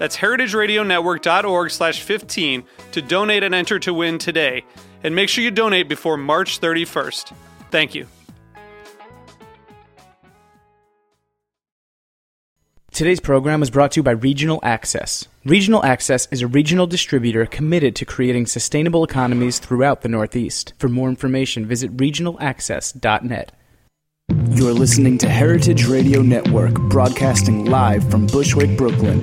That's heritageradionetwork.org slash 15 to donate and enter to win today. And make sure you donate before March 31st. Thank you. Today's program is brought to you by Regional Access. Regional Access is a regional distributor committed to creating sustainable economies throughout the Northeast. For more information, visit regionalaccess.net. You're listening to Heritage Radio Network, broadcasting live from Bushwick, Brooklyn.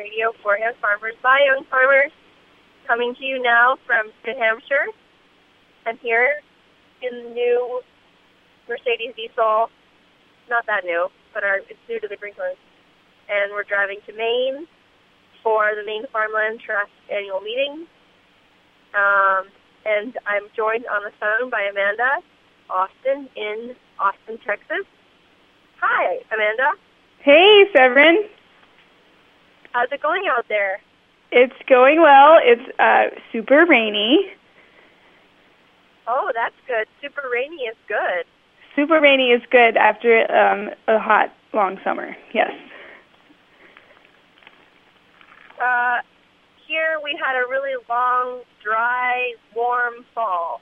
Radio, for young farmers by young farmers. Coming to you now from New Hampshire. I'm here in the new Mercedes diesel. Not that new, but our, it's new to the Greenhorns. And we're driving to Maine for the Maine Farmland Trust annual meeting. Um, and I'm joined on the phone by Amanda Austin in Austin, Texas. Hi, Amanda. Hey, Severine. How's it going out there? It's going well. It's uh, super rainy. Oh, that's good. Super rainy is good. Super rainy is good after um, a hot, long summer. Yes. Uh, here we had a really long, dry, warm fall.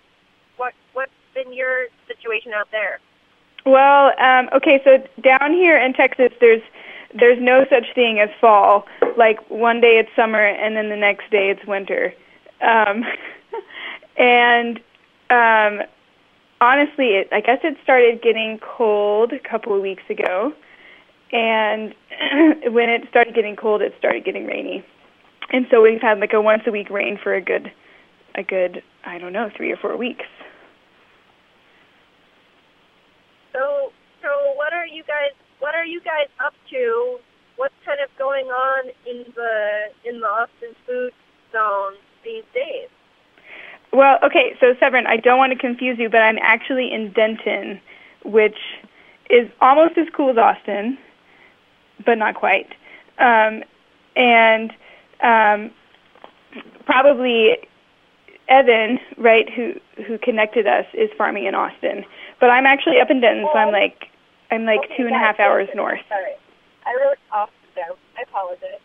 What what's been your situation out there? Well, um, okay. So down here in Texas, there's there's no such thing as fall. Like one day it's summer, and then the next day it's winter. Um, and um, honestly, it, I guess it started getting cold a couple of weeks ago, and when it started getting cold, it started getting rainy, and so we've had like a once a week rain for a good, a good I don't know three or four weeks. So so what are you guys what are you guys up to? What's kind of going on in the in the Austin food zone these days? Well, okay, so Severine, I don't want to confuse you, but I'm actually in Denton, which is almost as cool as Austin, but not quite. Um, and um, probably Evan, right, who who connected us, is farming in Austin. But I'm actually up in Denton, so I'm like I'm like Okay, two and a half hours north. Sorry. I wrote off there. I apologize.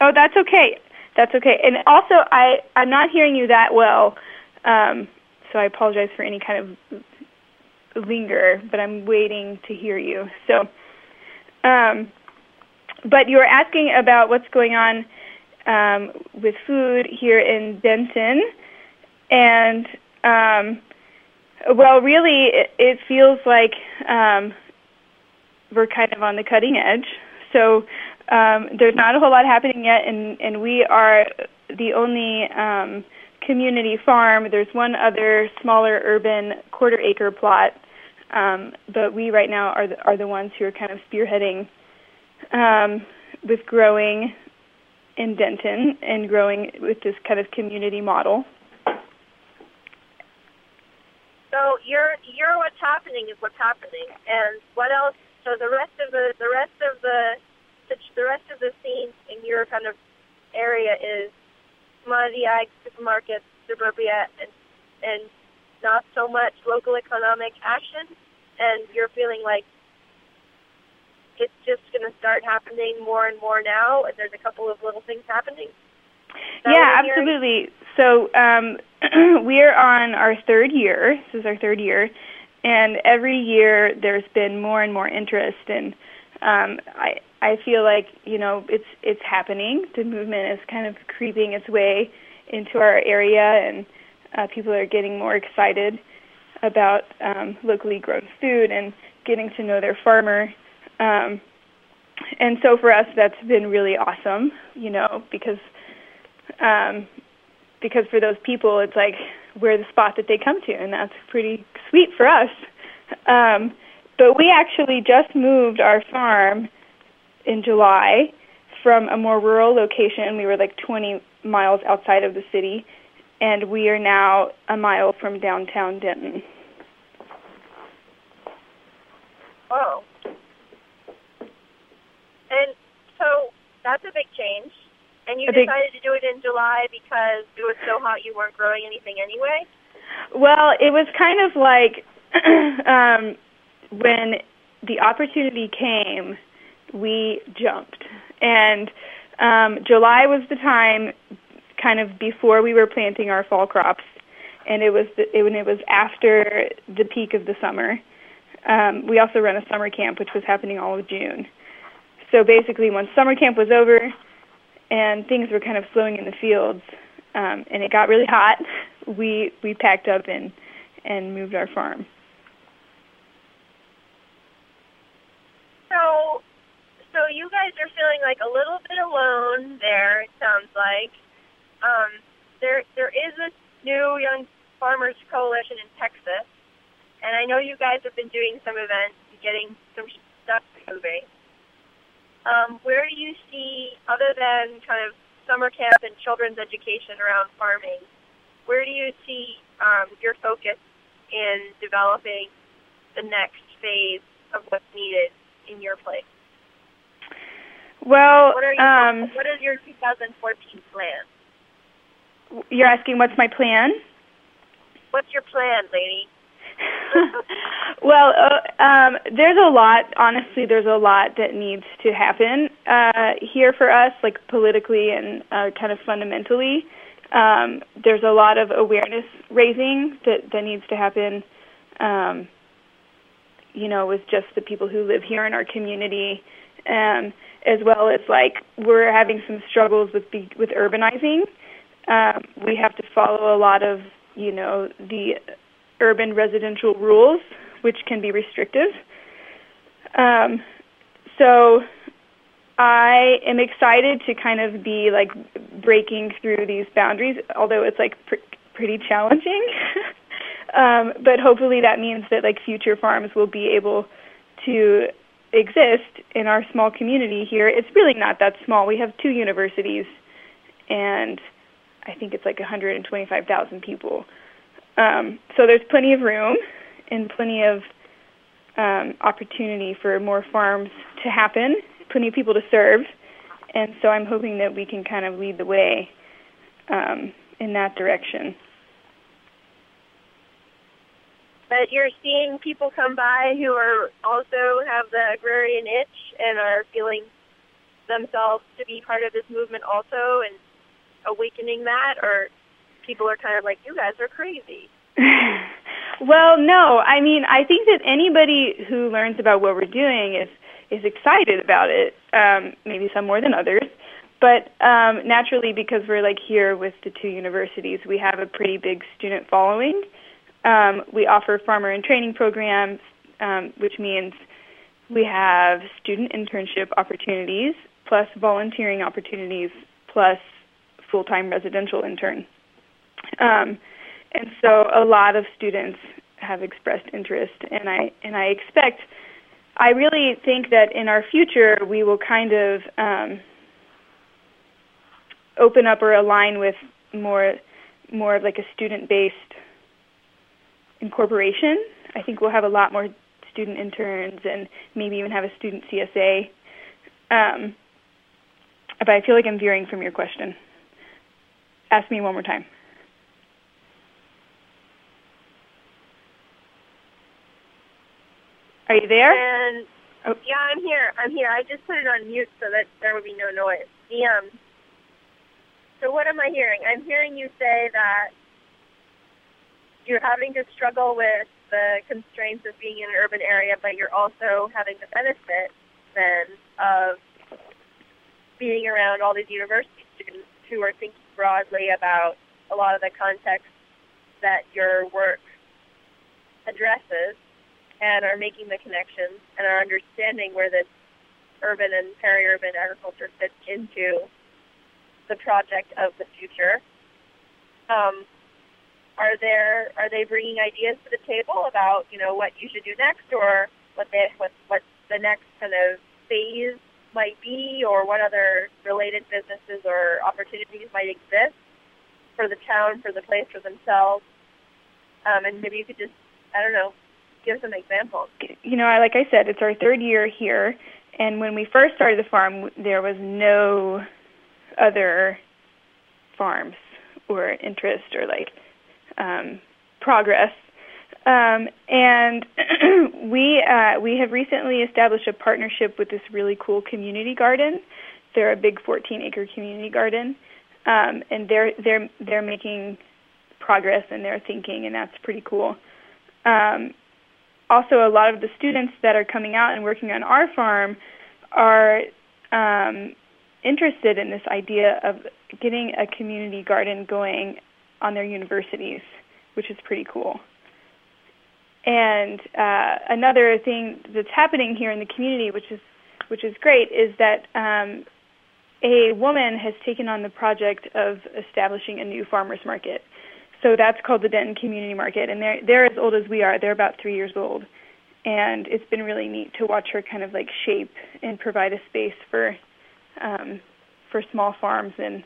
Oh, that's okay. That's okay. And also, I I'm not hearing you that well, um, so I apologize for any kind of linger. But I'm waiting to hear you. So, um, but you were asking about what's going on um, with food here in Denton, and um, well, really, it, it feels like um, we're kind of on the cutting edge. So um, there's not a whole lot happening yet, and, and we are the only um, community farm. There's one other smaller urban quarter acre plot, um, but we right now are the, are the ones who are kind of spearheading um, with growing in Denton and growing with this kind of community model. So you're you're what's happening is what's happening, and what else? So the rest of the the rest of the the, rest of the scene in your kind of area is commodity ag, supermarkets, suburbia, and and not so much local economic action. and you're feeling like it's just going to start happening more and more now, and there's a couple of little things happening. Is that what Yeah, absolutely. So um, we're on our third year. This is our third year, and every year there's been more and more interest, and um, I I feel like you know it's it's happening. The movement is kind of creeping its way into our area, and uh, people are getting more excited about um, locally grown food and getting to know their farmer. Um, and so for us, that's been really awesome, you know, because um, because for those people, it's like we're the spot that they come to, and that's pretty sweet for us. Um, but we actually just moved our farm in July from a more rural location. We were like 20 miles outside of the city, and we are now a mile from downtown Denton. Whoa. And so that's a big change. And you big- decided to do it in July because it was so hot you weren't growing anything anyway? Well, it was kind of like um, when the opportunity came, we jumped. And um, July was the time, kind of before we were planting our fall crops, and it was the, it, when it was after the peak of the summer. Um, we also ran a summer camp, which was happening all of June. So basically, once summer camp was over, and things were kind of slowing in the fields, um, and it got really hot, we we packed up and and moved our farm. So, so you guys are feeling like a little bit alone there. It sounds like um, there there is a new young farmers coalition in Texas, and I know you guys have been doing some events, getting some stuff moving. Um, where do you see, other than kind of summer camp and children's education around farming, where do you see um, your focus in developing the next phase of what's needed in your place? Well, What are you, um, what is your 2014 plan? you're asking what's my plan? What's your plan, lady? well, uh, um, there's a lot. Honestly, there's a lot that needs to happen uh, here for us, like politically and uh, kind of fundamentally. Um, there's a lot of awareness raising that that needs to happen. Um, you know, with just the people who live here in our community, um, as well as like we're having some struggles with be- with urbanizing. Um, we have to follow a lot of you know the urban residential rules, which can be restrictive. Um, so I am excited to kind of be like breaking through these boundaries, although it's like pr- pretty challenging. um, but hopefully that means that like future farms will be able to exist in our small community here. It's really not that small. We have two universities, and I think it's like 125,000 people. Um, so there's plenty of room and plenty of um, opportunity for more farms to happen, plenty of people to serve, and so I'm hoping that we can kind of lead the way um, in that direction. But you're seeing people come by who are also have the agrarian itch and are feeling themselves to be part of this movement also and awakening that, or people are kind of like, you guys are crazy. well, no. I mean, I think that anybody who learns about what we're doing is is excited about it. Um, maybe some more than others, but um, naturally, because we're like here with the two universities, we have a pretty big student following. Um, we offer farmer and training programs, um, which means we have student internship opportunities, plus volunteering opportunities, plus full-time residential intern. Um, and so a lot of students have expressed interest, and I and I expect, I really think that in our future we will kind of um, open up or align with more more of like a student-based incorporation. I think we'll have a lot more student interns and maybe even have a student CSA. Um, but I feel like I'm veering from your question. Ask me one more time. Are you there? And Oh. yeah, I'm here. I'm here. I just put it on mute so that there would be no noise. The, um, so what am I hearing? I'm hearing you say that you're having to struggle with the constraints of being in an urban area, but you're also having the benefit then of being around all these university students who are thinking broadly about a lot of the context that your work addresses and are making the connections and are understanding where this urban and peri-urban agriculture fits into the project of the future. Um, are there are they bringing ideas to the table about you know what you should do next or what they what what the next kind of phase might be or what other related businesses or opportunities might exist for the town for the place for themselves um, and maybe you could just I don't know give some examples. you know, like I said, it's our third year here, and when we first started the farm, there was no other farms or interest or like um, progress. Um, and we uh, we have recently established a partnership with this really cool community garden. They're a big 14-acre community garden, um, and they're they're they're making progress and they're thinking, and that's pretty cool. Um, also, a lot of the students that are coming out and working on our farm are um, interested in this idea of getting a community garden going on their universities, which is pretty cool. And uh, another thing that's happening here in the community, which is which is great, is that um, a woman has taken on the project of establishing a new farmers market. So that's called the Denton Community Market, and they're they're as old as we are. They're about three years old, and it's been really neat to watch her kind of like shape and provide a space for um, for small farms and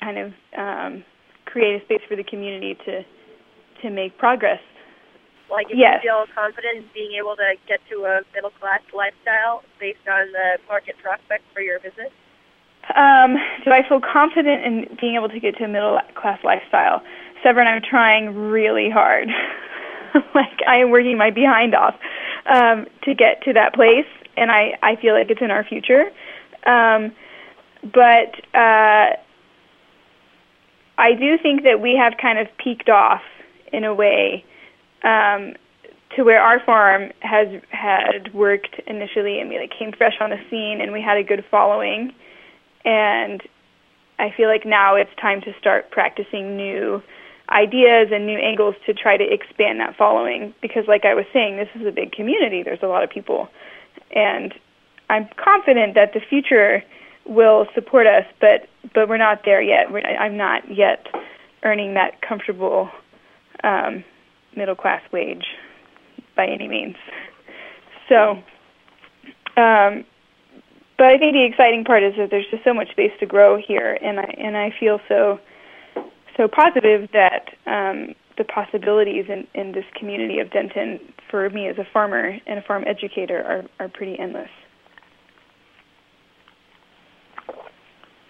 kind of um, create a space for the community to to make progress. Like if Yes. you feel confident in being able to get to a middle class lifestyle based on the market prospects for your business. Um, do I feel confident in being able to get to a middle class lifestyle? Severine, I'm trying really hard. like I am working my behind off um, to get to that place, and I I feel like it's in our future. Um, but uh, I do think that we have kind of peaked off in a way um, to where our farm has had worked initially, and we like came fresh on the scene, and we had a good following and I feel like now it's time to start practicing new ideas and new angles to try to expand that following. Because like I was saying this is a big community. There's a lot of people. And I'm confident that the future will support us but but we're not there yet. We're, I'm not yet earning that comfortable um, middle class wage by any means. So um, but I think the exciting part is that there's just so much space to grow here, and I and I feel so so positive that um, the possibilities in, in this community of Denton for me as a farmer and a farm educator are, are pretty endless.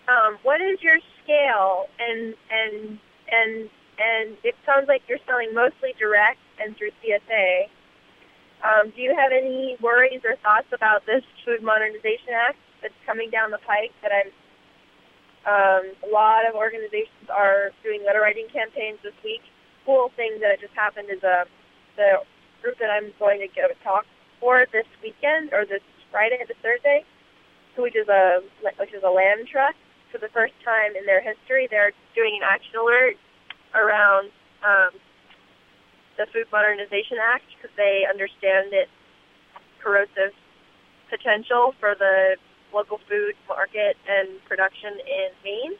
Um, what is your scale? And and and and it sounds like you're selling mostly direct and through CSA. Um, do you have any worries or thoughts about this Food Modernization Act that's coming down the pike? That I'm um, a lot of organizations are doing letter writing campaigns this week. Cool thing that just happened is uh, the group that I'm going to give a talk for this weekend or this Friday, this Thursday, which is a which is a land trust for the first time in their history. They're doing an action alert around um, the Food Modernization Act because they understand its corrosive potential for the local food market and production in Maine.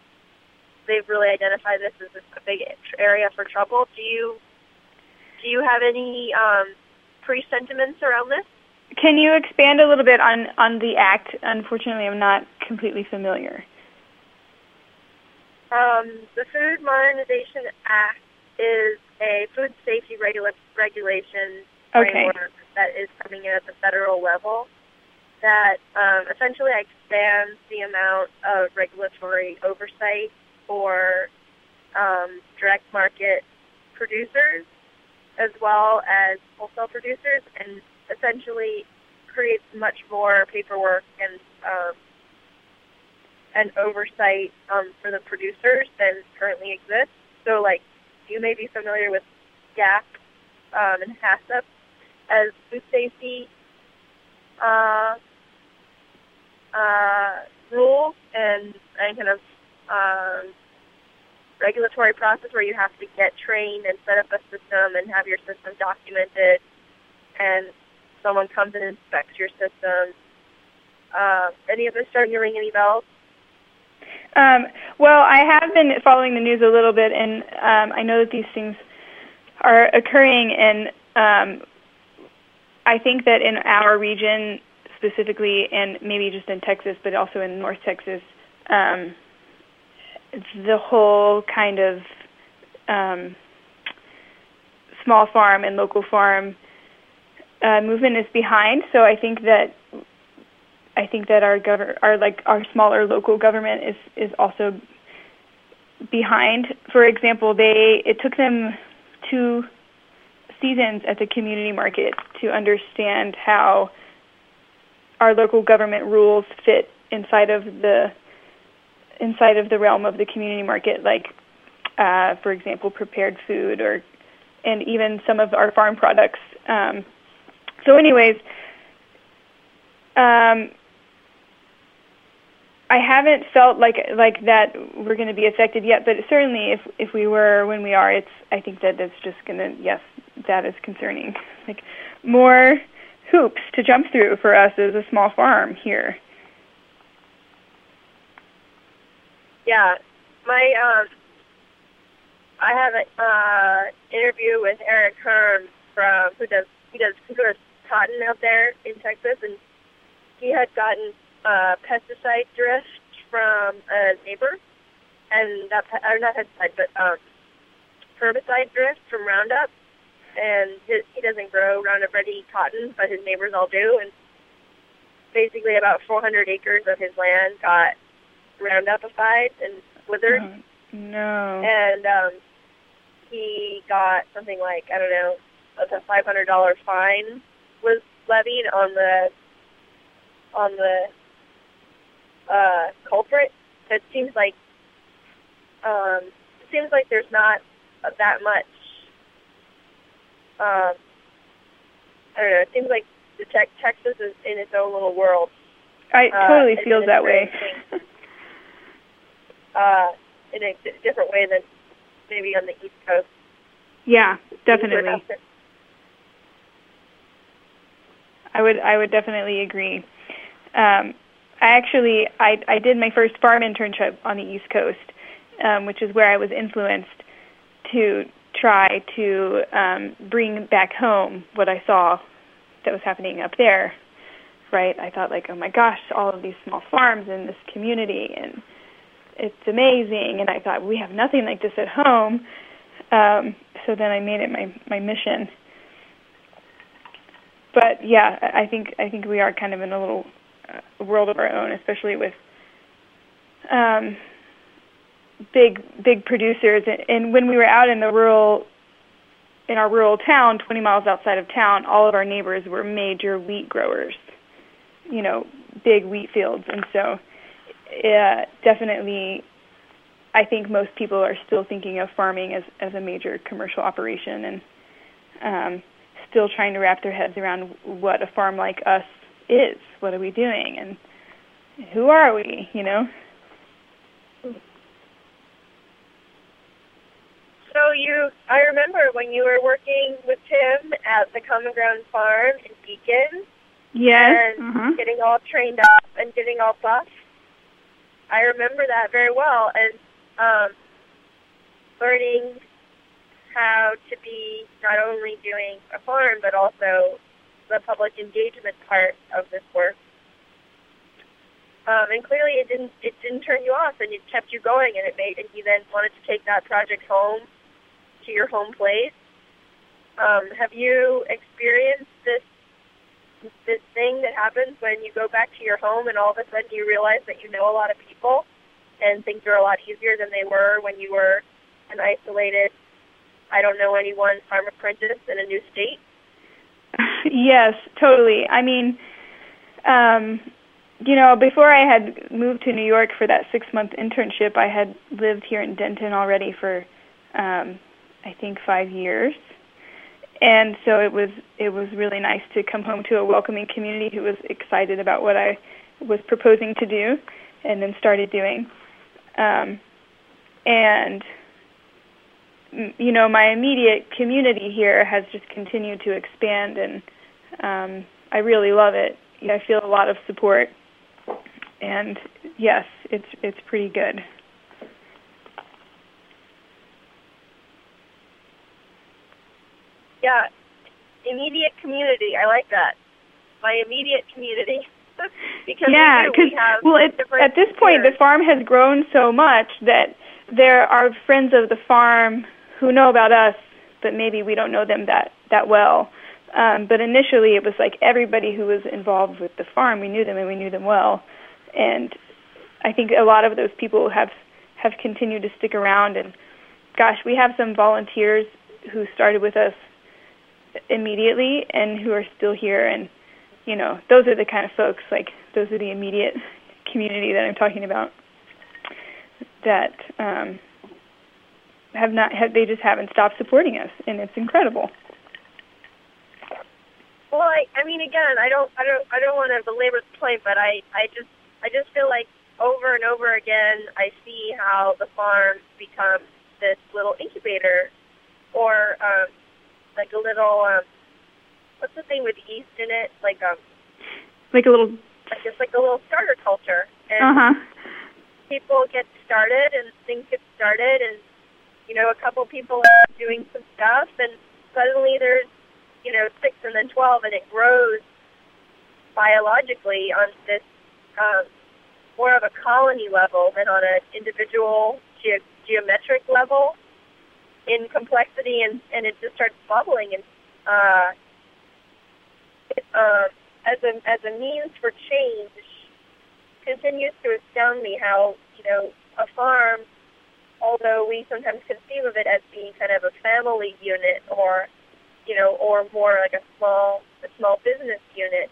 They've really identified this as a big area for trouble. Do you do you have any um, pre-sentiments around this? Can you expand a little bit on, on the act? Unfortunately, I'm not completely familiar. Um, the Food Modernization Act is a food safety regula- regulation Okay. framework that is coming in at the federal level that um, essentially expands the amount of regulatory oversight for um, direct market producers as well as wholesale producers and essentially creates much more paperwork and um, and oversight um, for the producers than currently exists. So, like, you may be familiar with GAP um, and HACCP as food safety uh, uh, rules and, and kind of um, regulatory process where you have to get trained and set up a system and have your system documented and someone comes and inspects your system. Uh, any of this starting to ring any bells? Um, well, I have been following the news a little bit, and um, I know that these things are occurring, and um, I think that in our region specifically, and maybe just in Texas, but also in North Texas, um, the whole kind of um, small farm and local farm uh, movement is behind. So I think that I think that our gov- our like our smaller local government is is also behind. For example, they it took them two seasons at the community market to understand how our local government rules fit inside of the inside of the realm of the community market, like uh, for example, prepared food or and even some of our farm products. Um, so, anyways, um, I haven't felt like like that we're going to be affected yet, but certainly if if we were when we are, it's I think that it's just going to yes, that is concerning. Like more hoops to jump through for us as a small farm here. Yeah, my um, I have an uh, interview with Eric Herm from who does he does who does cotton out there in Texas, and he had gotten uh, pesticide drift from a neighbor, and that or not pesticide, but um, herbicide drift from Roundup, and his, he doesn't grow Roundup Ready cotton, but his neighbors all do, and basically about 400 acres of his land got Roundupified and withered, Oh, no. and um, he got something like I don't know, a five hundred dollar fine was levied on the on the uh, culprit. So it seems like um, it seems like there's not that much. Um, I don't know. It seems like the te- Texas is in its own little world. I uh, totally feels that way. uh, in a different way than maybe on the East Coast. yeah, definitely. I would I would definitely agree. Um, I actually I I did my first farm internship on the East Coast, um, which is where I was influenced to try to um, bring back home what I saw that was happening up there. Right? I thought like, oh my gosh, all of these small farms in this community, and it's amazing. And I thought we have nothing like this at home. Um, so then I made it my my mission but yeah, I think I think we are kind of in a little uh, world of our own, especially with um, big big producers. And, when we were out in the rural, in our rural town, 20 miles outside of town, all of our neighbors were major wheat growers. You know, big wheat fields, and so uh, definitely. I think most people are still thinking of farming as, as a major commercial operation, and um, still trying to wrap their heads around what a farm like us is. What are we doing? And who are we? You know? So you, I remember when you were working with Tim at the Common Ground Farm in Beacon Yes. and Uh-huh. getting all trained up and getting all buff. I remember that very well, and um, learning how to be not only doing a farm but also the public engagement part of this work. Um, and clearly, it didn't it didn't turn you off, and it kept you going, and it made and you then wanted to take that project home to your home place. Um, have you experienced this this thing that happens when you go back to your home and all of a sudden you realize that you know a lot of people and things are a lot easier than they were when you were an isolated I don't know anyone farm apprentice in a new state? yes, totally. I mean, um, you know, before I had moved to New York for that six month internship, I had lived here in Denton already for, um, I think, five years. And so it was it was really nice to come home to a welcoming community who was excited about what I was proposing to do, and then started doing. Um, and you know, my immediate community here has just continued to expand, and um, I really love it. I feel a lot of support, and yes, it's it's pretty good. Yeah, immediate community. I like that. My immediate community. because yeah, we, do. we well, it, at this point, the farm has grown so much that there are friends of the farm who know about us, but maybe we don't know them that that well. Um, but initially, it was like everybody who was involved with the farm, we knew them and we knew them well. And I think a lot of those people have have continued to stick around. And gosh, we have some volunteers who started with us immediately and who are still here. And you know, those are the kind of folks like those are the immediate community that I'm talking about. That um, have not have they just haven't stopped supporting us, and it's incredible. Well, I, I mean, again, I don't, I don't, I don't want to belabor the point, but I, I just, I just feel like over and over again, I see how the farm becomes this little incubator, or um, like a little, um, what's the thing with yeast in it? Like um, Like a little. like just like a little starter culture, and Uh huh. people get started and things get started, and you know, a couple people are doing some stuff, and suddenly there's you know, six and then 12, and it grows biologically on this um, more of a colony level than on an individual ge- geometric level in complexity, and, and it just starts bubbling. And uh, it, um, as a as a means for change, continues to astound me how you know a farm, although we sometimes conceive of it as being kind of a family unit or you know, or more like a small a small business unit,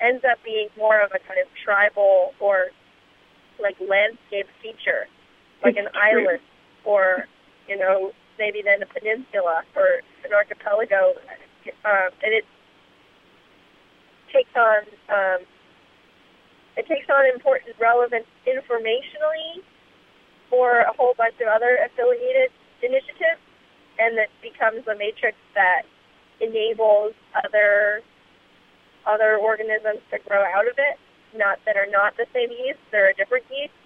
ends up being more of a kind of tribal or like landscape feature, like an island, or you know, maybe then a peninsula or an archipelago, um, and it takes on um, it takes on important relevance informationally for a whole bunch of other affiliated initiatives, and that becomes a matrix that enables other other organisms to grow out of it, not that are not the same yeast, they're a different yeast.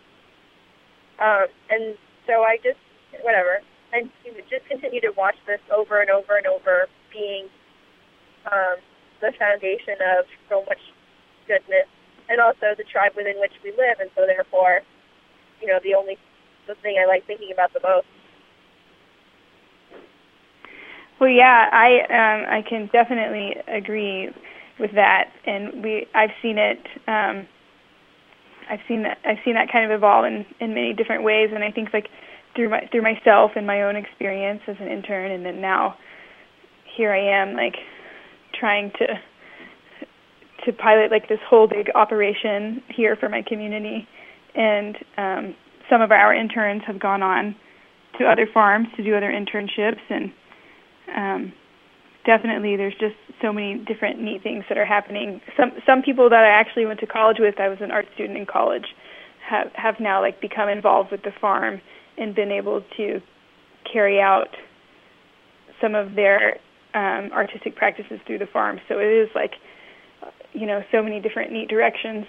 Um, and so I just whatever. And you would just continue to watch this over and over and over being um, the foundation of so much goodness and also the tribe within which we live and so therefore, you know, the only the thing I like thinking about the most. Well, yeah, I um, I can definitely agree with that, and we I've seen it. Um, I've seen that I've seen that kind of evolve in in many different ways, and I think like through my through myself and my own experience as an intern, and then now here I am like trying to to pilot like this whole big operation here for my community, and um, some of our interns have gone on to other farms to do other internships and um, definitely there's just so many different neat things that are happening. Some some people that I actually went to college with, I was an art student in college, have have now like become involved with the farm and been able to carry out some of their um, artistic practices through the farm. So it is like you know so many different neat directions.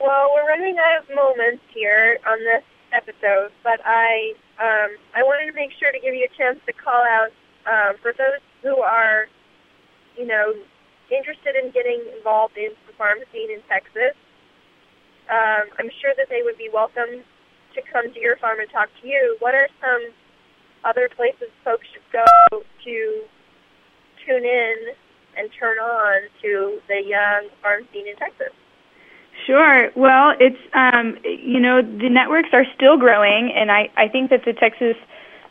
Well, we're running out of moments here on this episode, but I um, I wanted to make sure to give you a chance to call out um, for those who are, you know, interested in getting involved in the farm scene in Texas. Um, I'm sure that they would be welcome to come to your farm and talk to you. What are some other places folks should go to tune in and turn on to the young farm scene in Texas? Sure. Well, it's um, you know the networks are still growing, and I I think that the Texas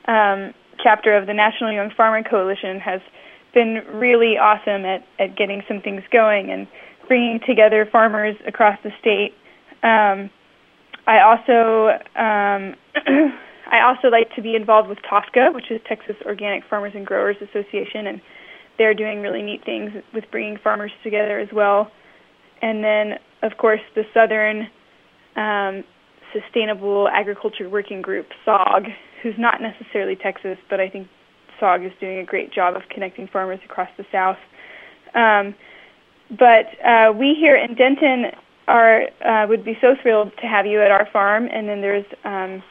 um, chapter of the National Young Farmer Coalition, has been really awesome at, at getting some things going and bringing together farmers across the state. Um, I also um, I also like to be involved with TOFGA, which is Texas Organic Farmers and Growers Association, and they're doing really neat things with bringing farmers together as well. And then, of course, the Southern um, Sustainable Agriculture Working Group, SOG, who's not necessarily Texas, but I think SOG is doing a great job of connecting farmers across the South. Um, but uh, we here in Denton are uh, would be so thrilled to have you at our farm. And then there's um,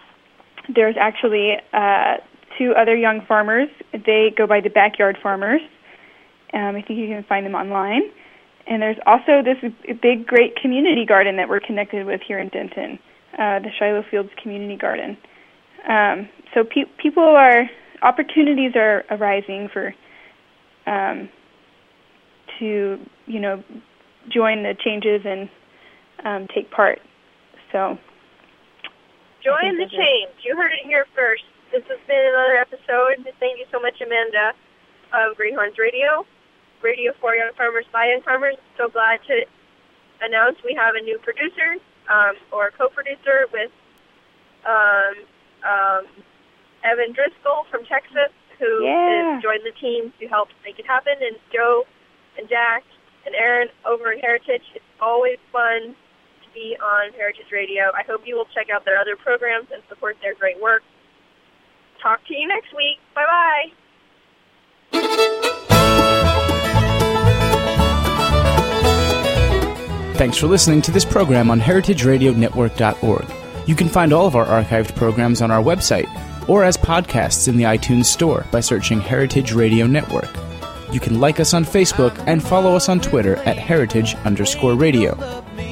there's actually uh, two other young farmers. They go by the Backyard Farmers. Um, I think you can find them online. And there's also this big, great community garden that we're connected with here in Denton, uh, the Shiloh Fields Community Garden. Um, so pe- people are opportunities are arising for um, to you know join the changes and um, take part. So Join the that's it. change. You heard it here first. This has been another episode. Thank you so much, Amanda, of Greenhorns Radio, Radio for Young Farmers by Young Farmers. So glad to announce we have a new producer um, or co-producer with um, um, Evan Driscoll from Texas, who Yeah. has joined the team to help make it happen, and Joe and Jack and Aaron over at Heritage. It's always fun be on Heritage Radio. I hope you will check out their other programs and support their great work. Talk to you next week. Bye bye. Thanks for listening to this program on heritageradionetwork.org. You can find all of our archived programs on our website or as podcasts in the iTunes Store by searching Heritage Radio Network. You can like us on Facebook and follow us on Twitter at heritage underscore radio.